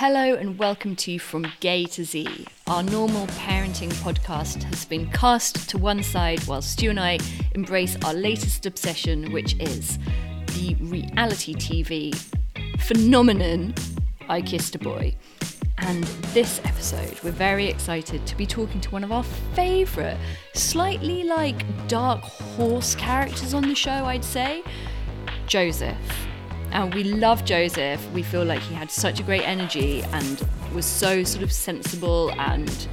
Hello and welcome to From Gay to Z. Our normal parenting podcast has been cast to one side while Stu and I embrace our latest obsession, which is the reality TV phenomenon I Kissed a Boy. And this episode, we're very excited to be talking to one of our favourite, slightly like dark horse characters on the show, I'd say, Joseph. And we love Joseph. We feel like he had such a great energy and was so sort of sensible and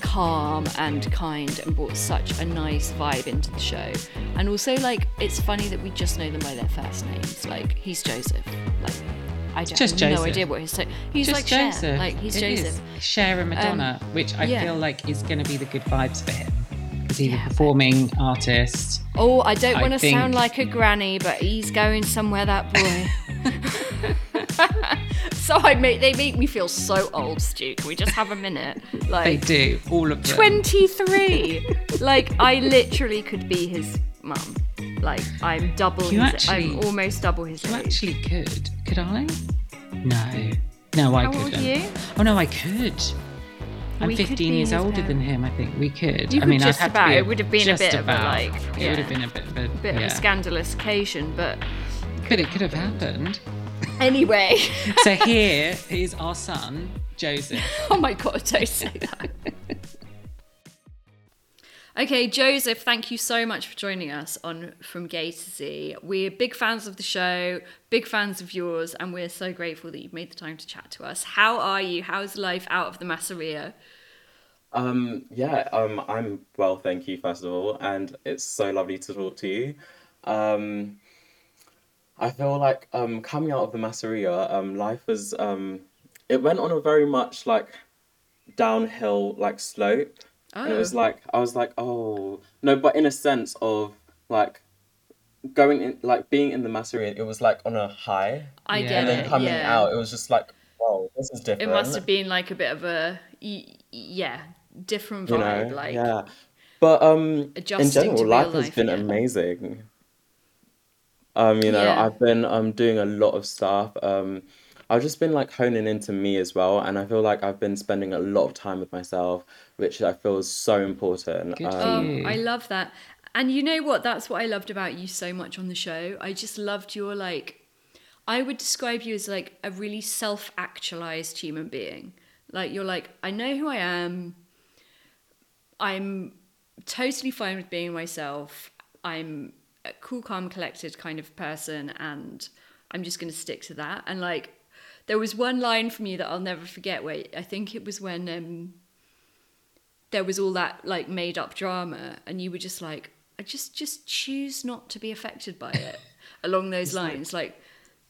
calm and kind and brought such a nice vibe into the show. And also, like, it's funny that we just know them by their first names. Like, he's Joseph. Like, I don't Just have no idea what his so he's Just like Cher. Like he's It Joseph. is. Cher and um, Madonna, which I yeah. feel like is going to be the good vibes for him. Because he's Yeah. a performing artist. Oh, I don't want to think- sound like a granny, but he's going somewhere, that boy. so I make they make me feel so old, Stu. Can we just have a minute? Like They do, all of them. 23. like I literally could be his mum. Like I'm double You his actually- I'm almost double his You age. actually could. Could I? No. No, I How old couldn't. are you? Oh, no, I could. I'm We 15 years older than him, I think. We could. You I could mean, just I'd have about. It would have been a bit of a, about. like, It would have been a bit of a, bit of a scandalous occasion, but But it could have happened. anyway. so here is our son, Joseph. Oh my god, don't say that. Okay, Joseph, thank you so much for joining us on From Gay to Z. We're big fans of the show, big fans of yours, and we're so grateful that you've made the time to chat to us. How are you? How's life out of the Masseria? Um, yeah, um, I'm well, thank you, first of all, and it's so lovely to talk to you. Um, I feel like um, coming out of the Masseria, um, life was um, it went on a very much like downhill like slope. And it was Oh. like I was like, oh no, but in a sense of like going in, like being in the Masseria, it was like on a high, I Yeah. get and then it. coming yeah. out, it was just like, wow, this is different. it must have been like a bit of a yeah, different you vibe. know like yeah but um in general to life has been yeah. amazing um you know Yeah. i've been um doing a lot of stuff um i've just been like honing into me as well and i feel like i've been spending a lot of time with myself which i feel is so important Good for um. Oh, I love that. And you know what? That's what I loved about you so much on the show. I just loved your like I would describe you as like a really self-actualized human being. Like you're like I know who I am. I'm totally fine with being myself. I'm a cool, calm, collected kind of person and I'm just going to stick to that. And like there was one line from you that I'll never forget where I think it was when um there was all that like made up drama and you were just like i just just choose not to be affected by it along those lines like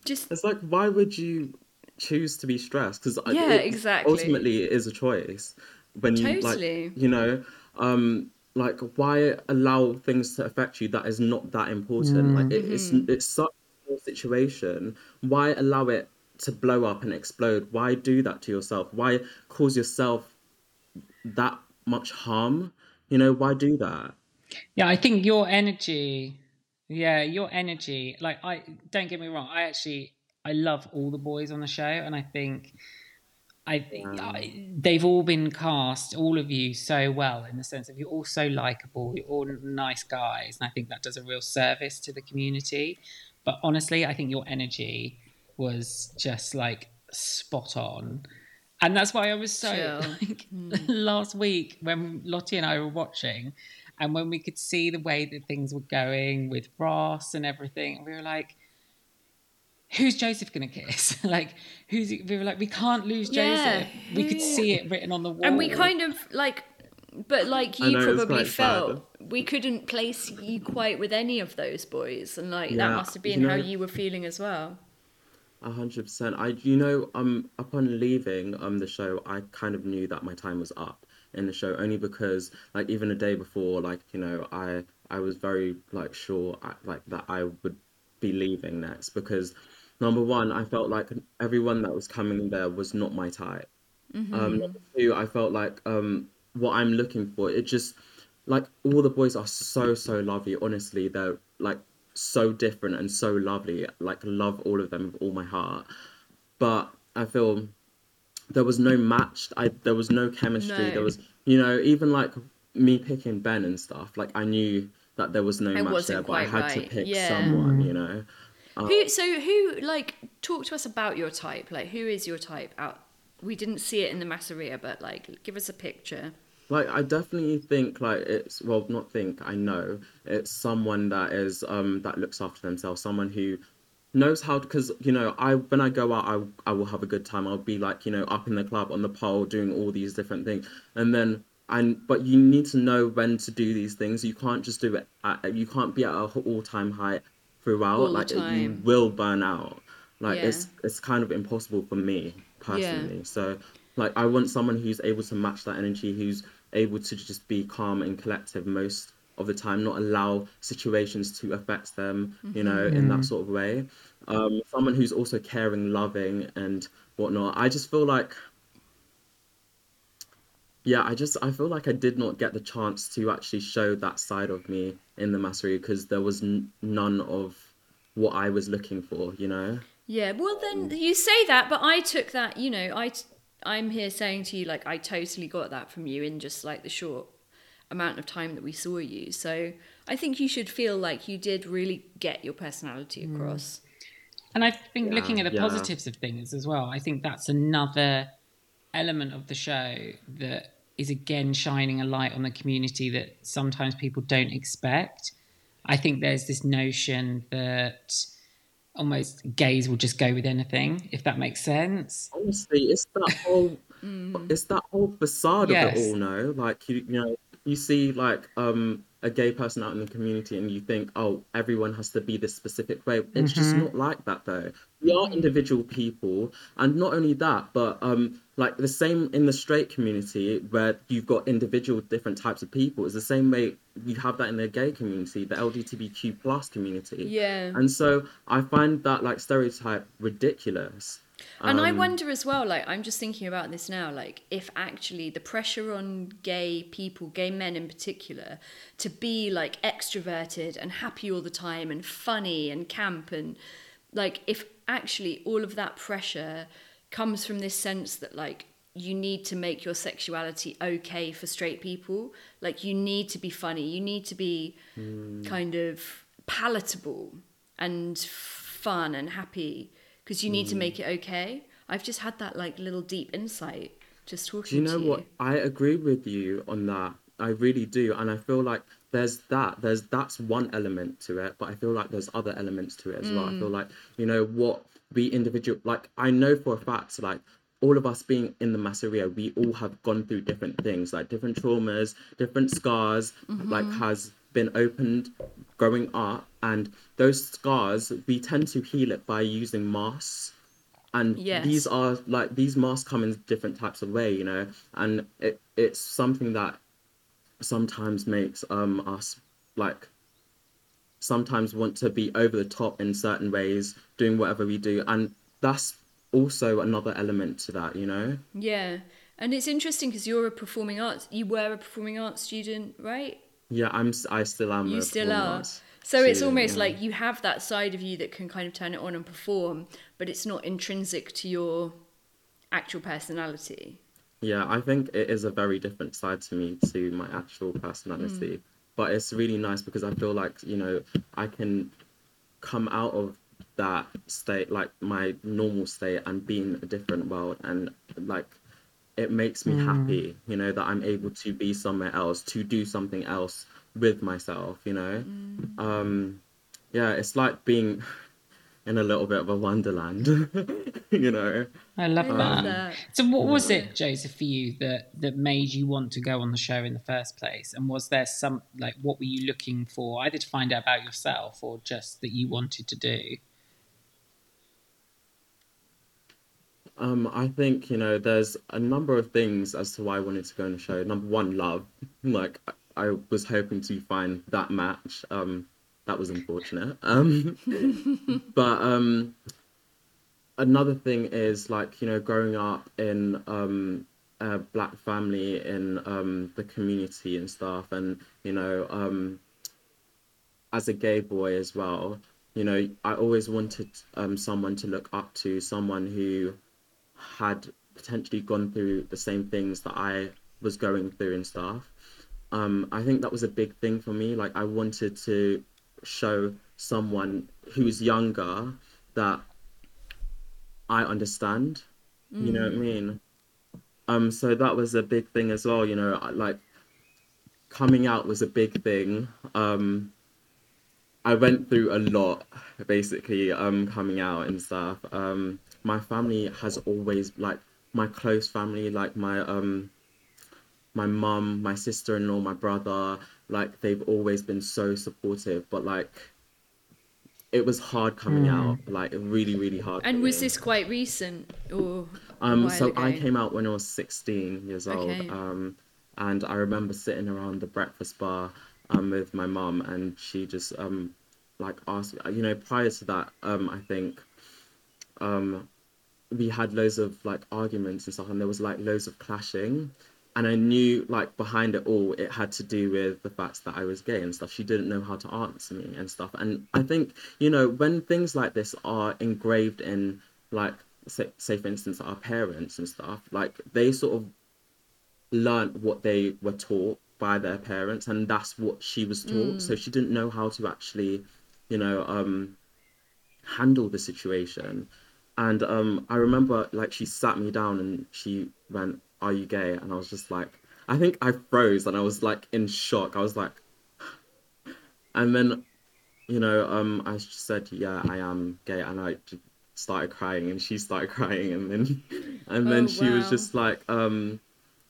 just it's like why would you choose to be stressed because Yeah, exactly. ultimately it is a choice when you Totally. like you know um like why allow things to affect you that is not that important like it, it's Mm-hmm. it's such a situation why allow it to blow up and explode why do that to yourself why cause yourself that much harm you know why do that Yeah, I think your energy, yeah, your energy. Like, I don't get me wrong. I actually, I love all the boys on the show, and I think, I think they've all been cast, all of you, so well in the sense of you're all so likable, you're all nice guys, and I think that does a real service to the community. But honestly, I think your energy was just like spot on. And that's why I was so Chill. like mm. last week when Lotte and I were watching, and when we could see the way that things were going with Ross and everything, we were like, "Who's Joseph gonna kiss? like, who's?" he- We were like, "We can't lose Yeah, Joseph." We could who- see it written on the wall, and we kind of like but like you know, probably quite felt we couldn't place you quite with any of those boys and like that must have you been how you were feeling as well A hundred percent. I, you know, um, upon leaving um the show, I kind of knew that my time was up in the show, only because like even a day before, like you know, I I was very like sure I, like that I would be leaving next because number one, I felt like everyone that was coming there was not my type. Um, number two, I felt like um what I'm looking for, it just like all the boys are so so lovely. Honestly, they're like so different and so lovely. Like love all of them with all my heart. But I feel there was no match. I there was no chemistry. No. There was you know even like me picking Ben and stuff. Like I knew that there was no It match there, but I quite had to pick Yeah. someone. You mm. know. Uh, who? So who? Like, talk to us about your type. Like, who is your type? Out. We didn't see it in the Masseria, but like, give us a picture. Like I definitely think like it's well not think I know. It's someone that is um that looks after themselves someone who knows how because you know I when I go out I I will have a good time. I'll be like you know up in the club on the pole doing all these different things. And then and but you need to know when to do these things. You can't just do it at, you can't be at a all time high throughout. All like you will burn out. Like Yeah. it's it's kind of impossible for me personally. So like I want someone who's able to match that energy who's able to just be calm and collective most of the time not allow situations to affect them you know in that sort of way um someone who's also caring loving and whatnot i just feel like yeah i just i feel like i did not get the chance to actually show that side of me in the masseria because there was n- none of what i was looking for you know Yeah. Well, then you say that, but I took that. You know, I t- I'm here saying to you like I totally got that from you in just like the short amount of time that we saw you. So I think you should feel like you did really get your personality mm. across. And I think Yeah, looking at the yeah. positives of things as well, I think that's another element of the show that is again shining a light on the community that sometimes people don't expect. I think there's this notion that almost gays will just go with anything, if that makes sense. honestly, it's that whole it's that whole facade of Yes. it all. No, like you, you know, you see like um a gay person out in the community, and you think, oh, everyone has to be this specific way. It's just not like that, though. We are individual people, and not only that, but um, like the same in the straight community where you've got individual different types of people. It's the same way you have that in the gay community, the LGBTQ plus community. Yeah. And so I find that like stereotype ridiculous. And I Um, wonder as well, like, I'm just thinking about this now, like, if actually the pressure on gay people, gay men in particular, to be like extroverted and happy all the time and funny and camp, and like, if actually all of that pressure comes from this sense that, like, you need to make your sexuality okay for straight people, like, you need to be funny, you need to be kind of palatable and fun and happy because you need to mm. make it okay. I've just had that like little deep insight just talking Do you know you. what? I agree with you on that. I really do, and I feel like there's that. There's that's one element to it, but I feel like there's other elements to it as well. I feel mm. like you know what we individual like. I know for a fact, like all of us being in the masseria, we all have gone through different things, like different traumas, different scars, like mm-hmm. has been opened growing up, and those scars we tend to heal it by using masks and Yes. these are like these masks come in different types of way you know and it, it's something that sometimes makes um us like sometimes want to be over the top in certain ways doing whatever we do and that's also another element to that you know Yeah, and it's interesting because you're a performing arts. You were a performing arts student, right? Yeah i'm i still am You still are. So it's almost yeah. like you have that side of you that can kind of turn it on and perform, but it's not intrinsic to your actual personality. Yeah, I think it is a very different side to me to my actual personality. Mm. But it's really nice because I feel like, you know, I can come out of that state, like my normal state, and be in a different world. And like, it makes me mm. happy, you know, that I'm able to be somewhere else, to do something else with myself, you know? Mm. Um, yeah, it's like being in a little bit of a wonderland, you know? I love I that. love that. So, what was it, Joseph, for you that that made you want to go on the show in the first place? And was there some like what were you looking for, either to find out about yourself or just that you wanted to do? Um, I think, you know, there's a number of things as to why I wanted to go on the show. Number one, love. Like, I I was hoping to find that match. Um, that was unfortunate. Um, but um, another thing is, like, you know, growing up in um, a black family in um, the community and stuff, and, you know, um, as a gay boy as well, you know, I always wanted um, someone to look up to, someone who had potentially gone through the same things that I was going through and stuff. Um, I think that was a big thing for me. Like I wanted to show someone who's younger that I understand. Mm. You know what I mean? Um, so that was a big thing as well. You know, like coming out was a big thing. Um, I went through a lot, basically, um, coming out and stuff. Um, my family has always like my close family, like my um, my mum, my sister-in-law, my brother, like they've always been so supportive. But like, it was hard coming mm. out, like really, really hard. And was me. this quite recent or? Um, so ago? I came out when I was 16 years old. Okay. Um, and I remember sitting around the breakfast bar um, with my mum, and she just um, like asked, you know, prior to that, um, I think um, we had loads of like arguments and stuff, and there was like loads of clashing. And I knew, like, behind it all, it had to do with the fact that I was gay and stuff. She didn't know how to answer me and stuff. And I think, you know, when things like this are engraved in, like, say, say for instance, our parents and stuff, like, they sort of learned what they were taught by their parents and that's what she was taught mm. so she didn't know how to actually you know um handle the situation and um i remember like she sat me down and she went are you gay and i was just like i think i froze and i was like in shock i was like and then you know um i said yeah i am gay and i started crying and she started crying and then and then oh, she wow. was just like um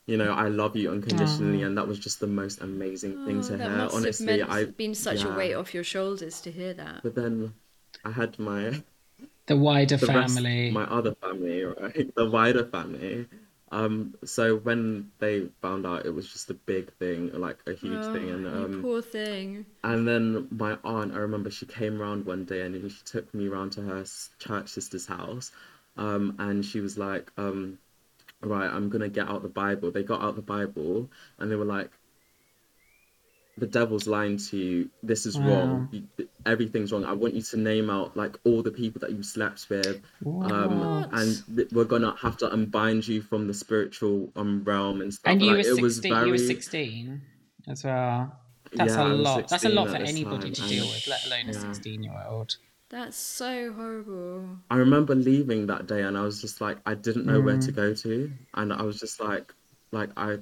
you know, I love you unconditionally, and that was just the most amazing thing oh, to hear. Honestly, I've been such yeah. a weight off your shoulders to hear that. But then I had my the wider the family, rest, my other family, right? The wider family. Um, so when they found out, it was just a big thing, like a huge oh, thing, and um, poor thing. And then my aunt, I remember she came around one day and she took me around to her church sister's house, um, and she was like, um, right, I'm gonna get out the Bible. They got out the Bible and they were like, the devil's lying to you. This is wow. wrong. You, everything's wrong. I want you to name out like all the people that you slept with, um, and th- we're gonna have to unbind you from the spiritual um, realm and stuff. And you like, were sixteen. Was very... You were sixteen as well. That's yeah, a lot. That's a lot for anybody time. to deal with, let alone a sixteen-year-old. That's so horrible. I remember leaving that day and I was just like I didn't know mm. where to mm. go to and I was just like like I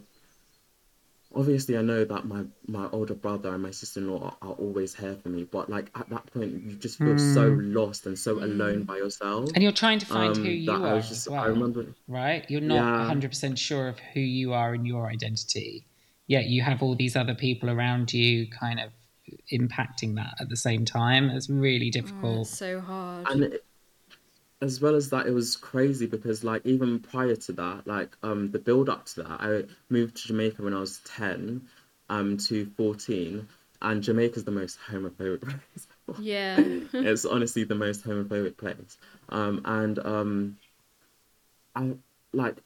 obviously I know that my my older brother and my sister-in-law are, are always here for me but like at that point you just feel mm. so lost and so mm. alone by yourself and you're trying to find um, who you are I was just well, I remember right you're not yeah. 100% sure of who you are and your identity yet you have all these other people around you kind of impacting that at the same time. It's really oh, difficult. Oh, it's so hard. And it, as well as that, it was crazy because like even prior to that, like um the build up to that, I moved to Jamaica when I was ten, um to fourteen, and Jamaica's the most homophobic place. Yeah, it's honestly the most homophobic place. Um and um, I like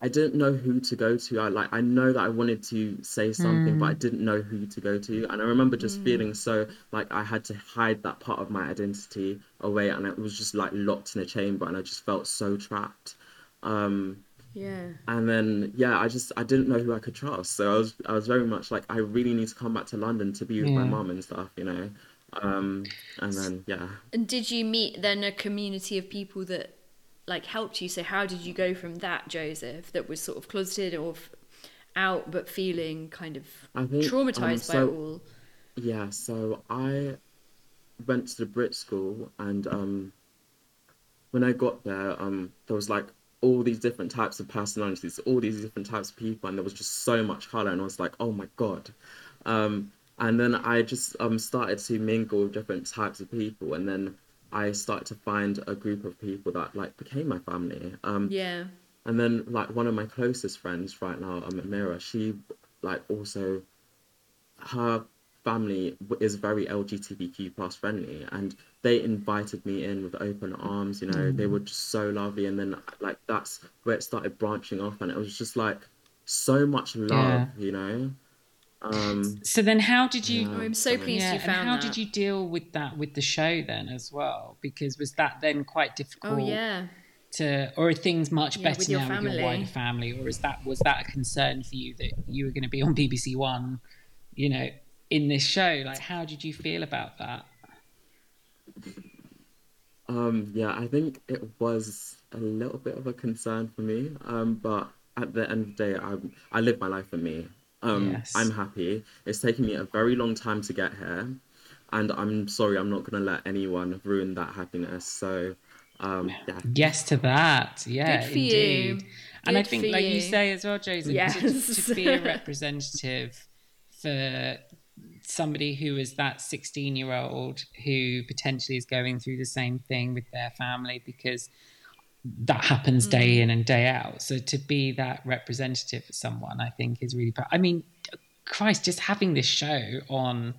I didn't know who to go to. I like I know that I wanted to say something, mm. but I mm. didn't know who to go to. And I remember just mm. feeling so like I had to hide that part of my identity away, and it was just like locked in a chamber, and I just felt so trapped. Um, yeah. And then yeah, I just I didn't know who I could trust. So I was I was very much like I really need to come back to London to be with yeah. my mom and stuff, you know. Um, and then yeah. And did you meet then a community of people that like helped you. So how did you go from that joseph that was sort of closeted or f- out but feeling kind of think, traumatized um, so, by it all? Yeah so i went to the brit school and um when i got there um there was like all these different types of personalities all these different types of people and there was just so much color and i was like oh my god. Um and then i just um started to mingle with different types of people and then I started to find a group of people that like became my family. Um, yeah. And then like one of my closest friends right now, um, Amira, she like also her family is very LGBTQ plus friendly, and they invited me in with open arms. You know, mm. they were just so lovely, and then like that's where it started branching off, and it was just like so much love. Yeah. You know. Um, so then, how did you? Yeah. I'm so pleased yeah, you found. And how that. did you deal with that with the show then as well? Because was that then quite difficult? Oh yeah. to, or are things much Yeah, better with your now with your family. wider family, or is that was that a concern for you that you were going to be on BBC One, you know, in this show? Like, how did you feel about that? Um, yeah, I think it was a little bit of a concern for me. Um, but at the end of the day, I I live my life for me. Um, Yes. I'm happy. It's taken me a very long time to get here, and I'm sorry, I'm not gonna let anyone ruin that happiness. So, um, yeah, Yes to that. Yeah, Good for you. indeed. And I think, like you you. say as well, Joseph, to, to be a representative for somebody who is that 16 year old who potentially is going through the same thing with their family because that happens Mm. day in and day out. So to be that representative for someone, I think is really. I mean, Christ, just having this show on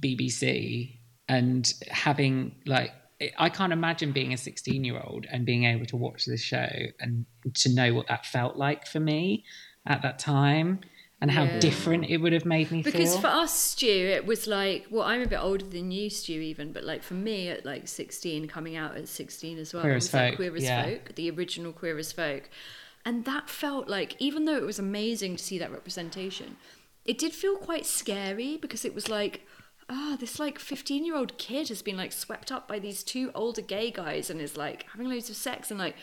BBC and having like I can't imagine being a 16 year old and being able to watch this show and to know what that felt like for me at that time and how Yeah. different it would have made me feel. Because feel. for us, Stu, it was like, well, I'm a bit older than you, Stu, even, but like for me, at like 16, coming out at 16 as well, Queer as was like Folk, Queer as yeah. Folk, the original Queer as Folk. And that felt like, even though it was amazing to see that representation, it did feel quite scary because it was like, ah, this like 15 year old kid has been like swept up by these two older gay guys and is like having loads of sex. And like,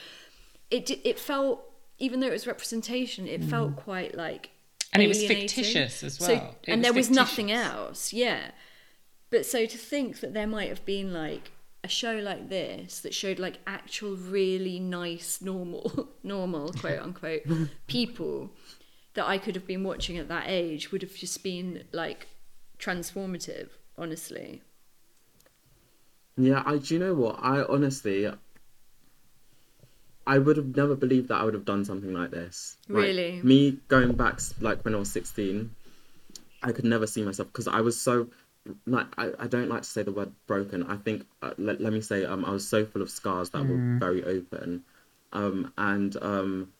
it, it felt, even though it was representation, it felt quite like, And it was fictitious as well. It and was there was nothing else, yeah. But so to think that there might have been like a show like this that showed like actual really nice, normal, normal quote unquote people that I could have been watching at that age would have just been like transformative, honestly. yeah. I do you know what? I honestly, I would have never believed that I would have done something like this. Like, Really? me going back, like when I was 16, I could never see myself because I was so like I, I don't like to say the word broken. I think uh, let, let me say um I was so full of scars that were very open, um and um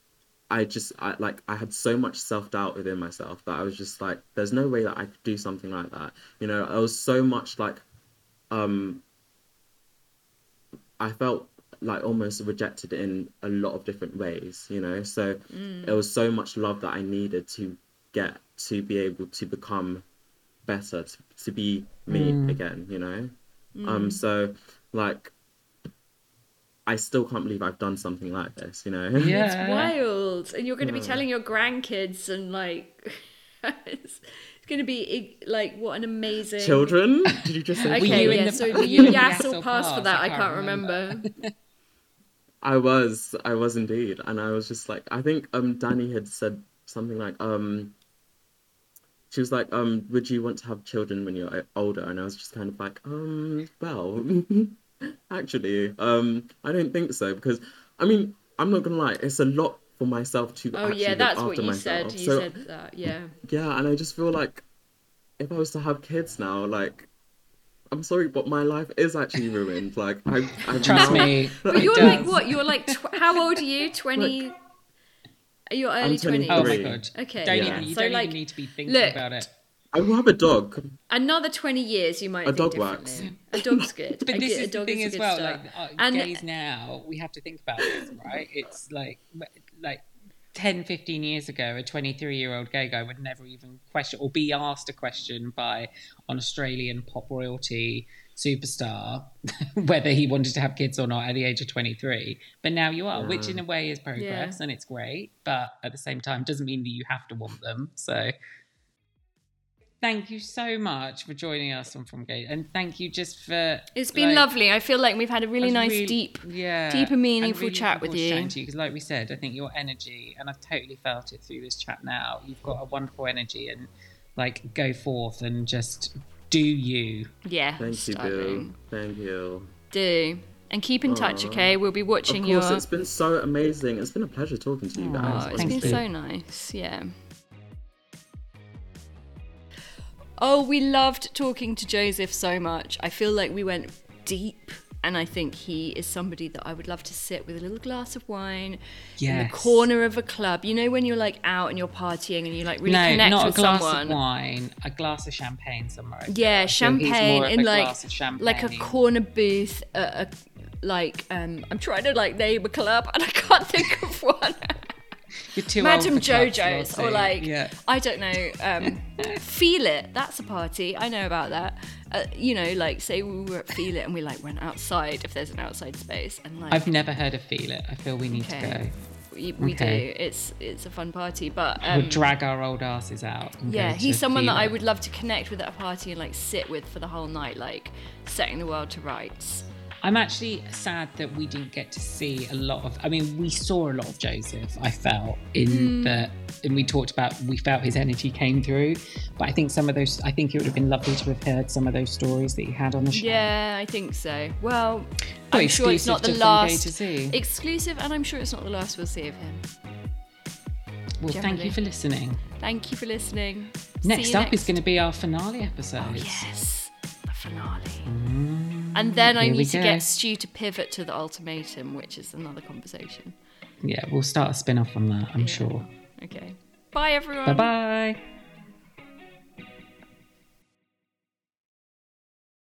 I just I like I had so much self doubt within myself that I was just like there's no way that I could do something like that. You know I was so much like um I felt like almost rejected in a lot of different ways, you know. So mm. it was so much love that I needed to get to be able to become better, to, to be me mm. again, you know. Um, mm. so like I still can't believe I've done something like this, you know. Yeah. It's wild. And you're going to be telling your grandkids and like it's, it's going to be like what an amazing Children? Did you just say? Okay, you in yeah. the- so were you you in the yes yes or or pass for that? I I can't can't remember. I was, I was indeed, and I was just like, I think um Dannii had said something like um. She was like, um, would you want to have children when you're uh, older? And I was just kind of like, um, well, actually, um, I don't think so because, I mean, I'm not gonna lie, it's a lot for myself to. Oh actually yeah, that's what you myself. said. You So, said that. Yeah. yeah, and I just feel like if I was to have kids now, like, I'm sorry, but my life is actually ruined. Like, I, I Trust now, me. But you're does. like what? You're like tw- how old are you? Twenty. Are you early I'm twenties? Oh my god. Okay, Don't yeah. even, you So, don't like, even need to be thinking look, about it. I will have a dog. Another twenty years, you might A think dog differently. A dog's good. But I this get- a is the thing a as well. start. Like uh, And- gays now, we have to think about this, right? It's like like 10, 15 years ago, a 23 year old gay guy would never even question or be asked a question by an Australian pop royalty superstar whether he wanted to have kids or not at the age of 23. But now you are, which in a mm. way is progress Yeah. and it's great. But at the same time, doesn't mean that you have to want them. So. Thank you so much for joining us on From Gay, and thank you just for. It's been like, lovely. I feel like we've had a really nice, really- deep, yeah, deep and and meaningful really chat with forward to you. chatting to you because, like we said, I think your energy, and I've totally felt it through this chat. Now you've got a wonderful energy, and like go forth and just do you. Yeah. Thank you, Bill. Thank you. Do and keep in touch, Aw. okay? We'll be watching you. Of watching course, your. it's been so amazing. It's been a pleasure talking to you guys. Oh, it's been honestly. so nice. Yeah. Oh, we loved talking to Joseph so much. I feel like we went deep, and I think he is somebody that I would love to sit with a little glass of wine in the corner of a club. You know, when you're like out and you're partying and you like really no, connect not a glass someone. of wine, a glass of champagne somewhere. Yeah, I feel he's champagne in like of like a corner booth, a, a like um, I'm trying to like name a club and I can't think of one. You're too Madame Jojo's or like yeah. I don't know, um, Feel It. That's a party. I know about that. Uh, you know, like say we were at Feel It and we like went outside if there's an outside space and like I've never heard of Feel It. I feel we need Okay. to go. we, we okay. do. It's it's a fun party, but we'll um, drag our old asses out. yeah, he's someone that I would love to connect with at a party and like sit with for the whole night, like setting the world to rights. I'm actually sad that we didn't get to see a lot of. I mean, we saw a lot of Joseph. I felt in Mm. the, and we talked about. We felt his energy came through, but I think some of those. I think it would have been lovely to have heard some of those stories that he had on the show. Yeah, I think so. Well, I'm sure it's not the to From Gay last exclusive, and I'm sure it's not the last we'll see of him. Well, thank you for listening. Thank you for listening. Next you up is going to be our finale episode. Oh, yes, the finale. And then I here need to go. get Stu to pivot to the ultimatum, which is another conversation. Yeah, we'll start a spin off on that, I'm Yeah. sure. Okay. Bye, everyone. Bye bye.